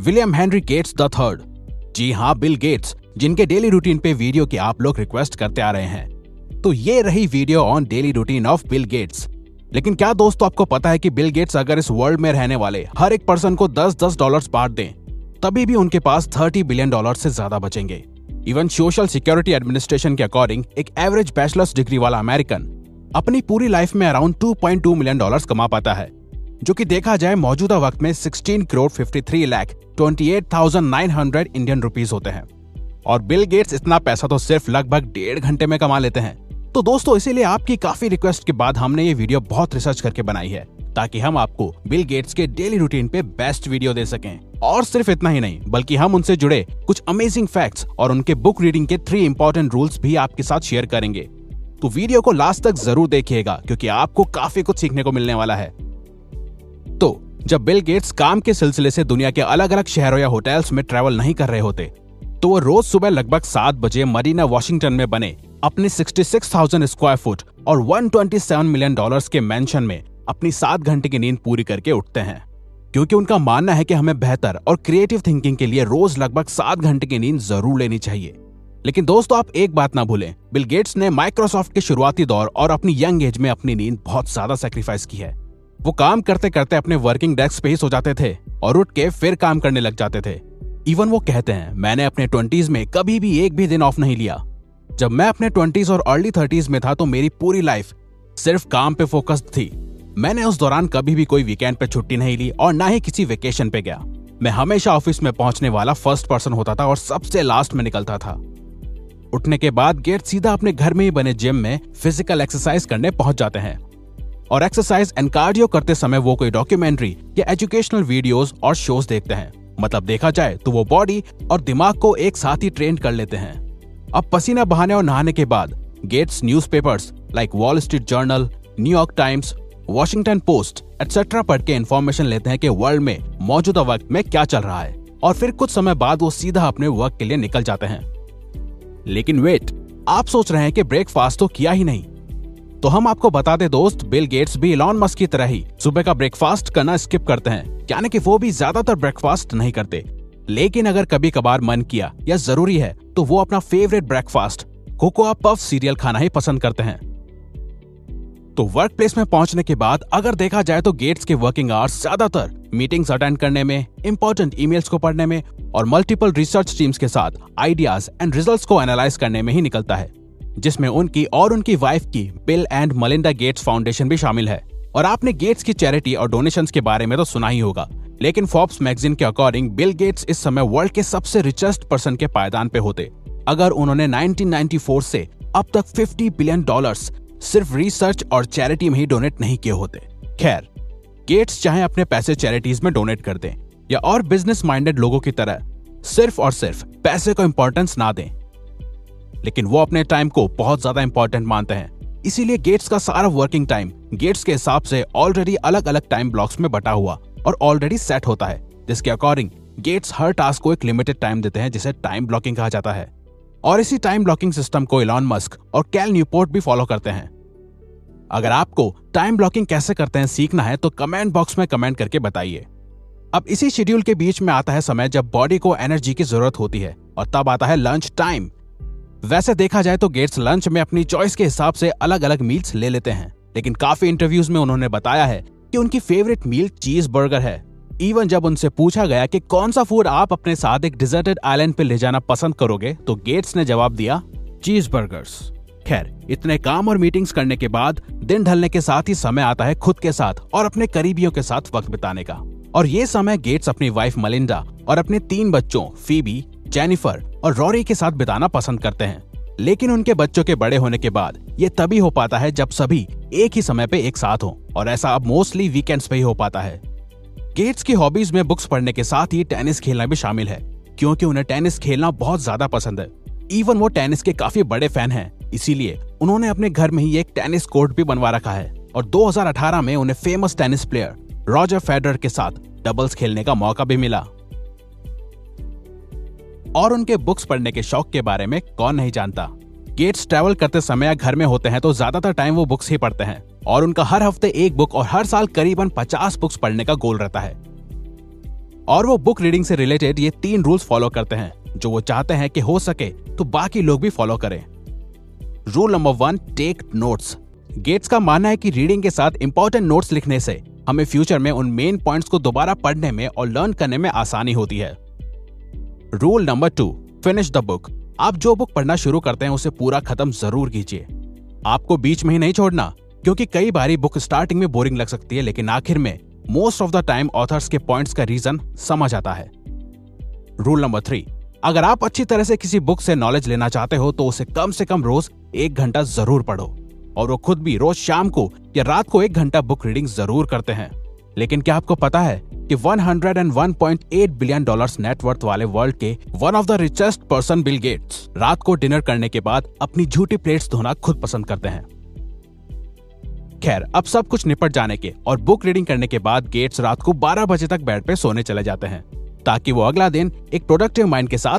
William Henry Gates the third. जी हाँ Bill Gates, जिनके daily routine पे वीडियो की आप लोग रिक्वेस्ट करते आ रहे हैं। तो ये रही video on daily routine of Bill Gates. लेकिन क्या दोस्तों आपको पता है कि बिल गेट्स अगर इस वर्ल्ड में रहने वाले हर एक पर्सन को 10-10 डॉलर्स बांट दें, तभी भी उनके पास 30 बिलियन डॉलर से ज़्यादा बचेंगे। इवन सोशल सिक्योरिटी एडमिनिस्ट्रेशन के अकॉर्डिंग एक एवरेज बैचलर्स डिग्री वाला अमेरिकन अपनी पूरी लाइफ में अराउंड 2.2 मिलियन डॉलर्स कमा पाता है। जो कि देखा जाए मौजूदा वक्त में 16 करोड़ 53 लाख 28,900 इंडियन रुपीस होते हैं। और बिल गेट्स इतना पैसा तो सिर्फ़ लगभग डेढ़ घंटे में कमा लेते हैं। तो दोस्तों इसीलिए आपकी काफ़ी रिक्वेस्ट के बाद हमने ये वीडियो बहुत रिसर्च करके बनाई है ताकि हम आपको बिल गेट्स के डेली रूटीन पे बेस्ट वीडियो दे सकें। और सिर्फ़ इतना ही नहीं बल्कि हम उनसे जुड़े कुछ अमेजिंग फैक्ट्स और उनके बुक रीडिंग के थ्री इंपॉर्टेंट रूल्स भी आपके साथ शेयर करेंगे। तो वीडियो को लास्ट तक ज़रूर देखिएगा क्योंकि आपको काफ़ी कुछ सीखने को मिलने वाला है। जब बिल गेट्स काम के सिलसिले से दुनिया के अलग अलग शहरों या होटल्स में ट्रेवल नहीं कर रहे होते तो वो रोज सुबह लगभग सात बजे मरीना वॉशिंगटन में बने अपने 66,000 स्क्वायर फुट और 127 मिलियन डॉलर्स के मेंशन में अपनी सात घंटे की नींद पूरी करके उठते हैं। क्योंकि उनका मानना है कि हमें बेहतर और क्रिएटिव थिंकिंग के लिए रोज लगभग सात घंटे की नींद ज़रूर लेनी चाहिए। लेकिन दोस्तों आप एक बात ना भूलें बिल गेट्स ने माइक्रोसॉफ्ट के शुरुआती दौर और अपनी यंग एज में अपनी नींद बहुत ज़्यादा सेक्रीफाइस की है। वो काम करते करते अपने वर्किंग डेस्क पे ही सो जाते थे और उठ के फिर काम करने लग जाते थे। इवन वो कहते हैं, मैंने अपने ट्वेंटीज में कभी भी एक भी दिन ऑफ़ नहीं लिया। जब मैं अपने ट्वेंटीज और अर्ली थर्टीज में था तो मेरी पूरी लाइफ सिर्फ़ काम पे फोकस्ड थी। मैंने उस दौरान कभी भी कोई वीकेंड पे छुट्टी नहीं ली और ना ही किसी वेकेशन पे गया। मैं हमेशा ऑफ़िस में पहुँचने वाला फ़र्स्ट पर्सन होता था और सबसे लास्ट में निकलता था। उठने के बाद गेट सीधा अपने घर में ही बने जिम में फ़िज़िकल एक्सरसाइज करने पहुँच जाते हैं। और एक्सरसाइज एंड कार्डियो करते समय वो कोई डॉक्यूमेंट्री या एजुकेशनल वीडियोस और शोज़ देखते हैं। मतलब देखा जाए तो वो बॉडी और दिमाग को एक साथ ही ट्रेन कर लेते हैं। अब पसीना बहाने और नहाने के बाद Gates newspapers like Wall Street Journal New York Times Washington Post etcetera पढ़ के इन्फॉर्मेशन लेते हैं कि वर्ल्ड में मौजूदा वक्त में क्या चल रहा है। और फिर कुछ समय बाद वो सीधा अपने वर्क के लिए निकल जाते हैं। लेकिन वेट आप सोच रहे हैं कि ब्रेकफास्ट तो किया ही नहीं। तो हम आपको बता दे दोस्त बिल गेट्स भी इलॉन मस्क की तरह ही सुबह का ब्रेकफास्ट करना स्किप करते हैं। यानी कि वो भी ज़्यादातर ब्रेकफास्ट नहीं करते। लेकिन अगर कभी कभार मन किया या ज़रूरी है तो वो अपना favourite breakfast Cocoa Puff cereal खाना ही पसंद करते हैं। तो वर्क प्लेस में पहुँचने के बाद अगर देखा जाए तो गेट्स के वर्किंग आवर्स ज़्यादातर मीटिंग्स अटेंड करने में इंपॉर्टेंट ईमेल्स को पढ़ने में और मल्टीपल रिसर्च टीम्स के साथ आइडियाज़ एंड रिजल्ट्स को एनालाइज करने में ही निकलता है। जिसमें उनकी और उनकी वाइफ की Bill and Melinda Gates Foundation भी शामिल है। और आपने गेट्स की चैरिटी और डोनेशन के बारे में तो सुना ही होगा। लेकिन फोर्ब्स मैगजीन के अकॉर्डिंग बिल गेट्स इस समय वर्ल्ड के सबसे रिचेस्ट पर्सन के पायदान पे होते। अगर उन्होंने 1994 से अब तक 50 बिलियन डॉलर्स सिर्फ़ रिसर्च और चैरिटी में ही डोनेट नहीं किए होते। खैर गेट्स चाहे अपने पैसे चैरिटीज में डोनेट कर दें या और बिज़नेस माइंडेड लोगों की तरह सिर्फ़ और सिर्फ़ पैसे को इम्पोर्टेंस ना दें लेकिन वो अपने टाइम को बहुत ज़्यादा इंपॉर्टेंट मानते हैं। इसीलिए गेट्स का सारा वर्किंग टाइम गेट्स के हिसाब से ऑलरेडी अलग अलग टाइम ब्लॉक्स में बटा हुआ और ऑलरेडी सेट होता है। जिसके अकॉर्डिंग गेट्स हर टास्क को एक लिमिटेड टाइम देते हैं, जिसे टाइम ब्लॉकिंग कहा जाता है। और इसी टाइम ब्लॉकिंग सिस्टम को इलॉन मस्क और कैल न्यूपोर्ट भी फॉलो करते हैं। अगर आपको टाइम ब्लॉकिंग कैसे करते हैं सीखना है तो कमेंट बॉक्स में कमेंट करके बताइए। अब इसी शेड्यूल के बीच में आता है समय जब बॉडी को एनर्जी की ज़रूरत होती है और तब आता है लंच टाइम वैसे देखा जाए तो गेट्स लंच में अपनी चॉइस के हिसाब से अलग अलग मील्स ले लेते हैं, लेकिन काफ़ी इंटरव्यूज़ में उन्होंने बताया है कि उनकी फेवरेट मील चीज़ बर्गर है। इवन जब उनसे पूछा गया कि कौन सा फ़ूड आप अपने साथ एक डिजर्टेड आइलैंड पे ले जाना पसंद करोगे तो गेट्स ने जवाब दिया चीज़ बर्गर्स खैर, इतने काम और मीटिंग्स करने के बाद दिन ढलने के साथ ही समय आता है खुद के साथ और अपने करीबियों के साथ वक्त बिताने का। और ये समय गेट्स अपनी वाइफ मलिंडा और अपने तीन बच्चों फीबी जेनिफर और रॉरी के साथ बिताना पसंद करते हैं। लेकिन उनके बच्चों के बड़े होने के बाद ये तभी हो पाता है जब सभी एक ही समय पे एक साथ हो, और ऐसा अब मोस्टली वीकेंड्स पे ही हो पाता है। गेट्स की हॉबीज में बुक्स पढ़ने के साथ ही टेनिस खेलना भी शामिल है, क्योंकि उन्हें टेनिस खेलना बहुत ज़्यादा पसंद है। इवन वो टेनिस के काफ़ी बड़े फ़ैन हैं, इसीलिए उन्होंने अपने घर में ही एक टेनिस कोर्ट भी बनवा रखा है, और 2018 में उन्हें famous tennis player Roger Federer के साथ डबल्स खेलने का मौका भी मिला। और उनके बुक्स पढ़ने के शौक के बारे में कौन नहीं जानता। गेट्स ट्रैवल करते समय या घर में होते हैं तो ज़्यादातर टाइम वो बुक्स ही पढ़ते हैं और उनका हर हफ़्ते एक बुक और हर साल करीबन पचास बुक्स पढ़ने का गोल रहता है। और वो बुक रीडिंग से रिलेटेड ये तीन रूल्स फॉलो करते हैं, जो वो चाहते हैं कि हो सके तो बाकी लोग भी फॉलो करें। Rule number one, take notes. Gates का मानना है कि रीडिंग के साथ इंपॉर्टेंट नोट्स लिखने से हमें फ्यूचर में उन मेन पॉइंट्स को दोबारा पढ़ने में और लर्न करने में आसानी होती है। Rule number two finish the book आप जो बुक पढ़ना शुरू करते हैं, उसे पूरा खत्म ज़रूर कीजिए। आपको बीच में ही नहीं छोड़ना, क्योंकि कई बार बुक स्टार्टिंग में बोरिंग लग सकती है, लेकिन आखिर में most of the time authors के पॉइंट्स का रीजन समझ आता है। रूल नंबर थ्री अगर आप अच्छी तरह से किसी बुक से नॉलेज लेना चाहते हो तो उसे कम से कम रोज एक घंटा ज़रूर पढ़ो। और वो खुद भी रोज शाम को या रात को एक घंटा बुक रीडिंग ज़रूर करते हैं। लेकिन क्या आपको पता है कि 101.8 बिलियन डॉलर्स नेटवर्थ वाले वर्ल्ड के one of the richest person Bill Gates रात को डिनर करने के बाद अपनी झूठी प्लेट्स धोना खुद पसंद करते हैं। खैर, अब सब कुछ निपट जाने के और बुक रीडिंग करने के बाद गेट्स रात को 12 बजे तक बेड पे सोने चले जाते हैं, ताकि वो अगला दिन एक प्रोडक्टिव माइंड के साथ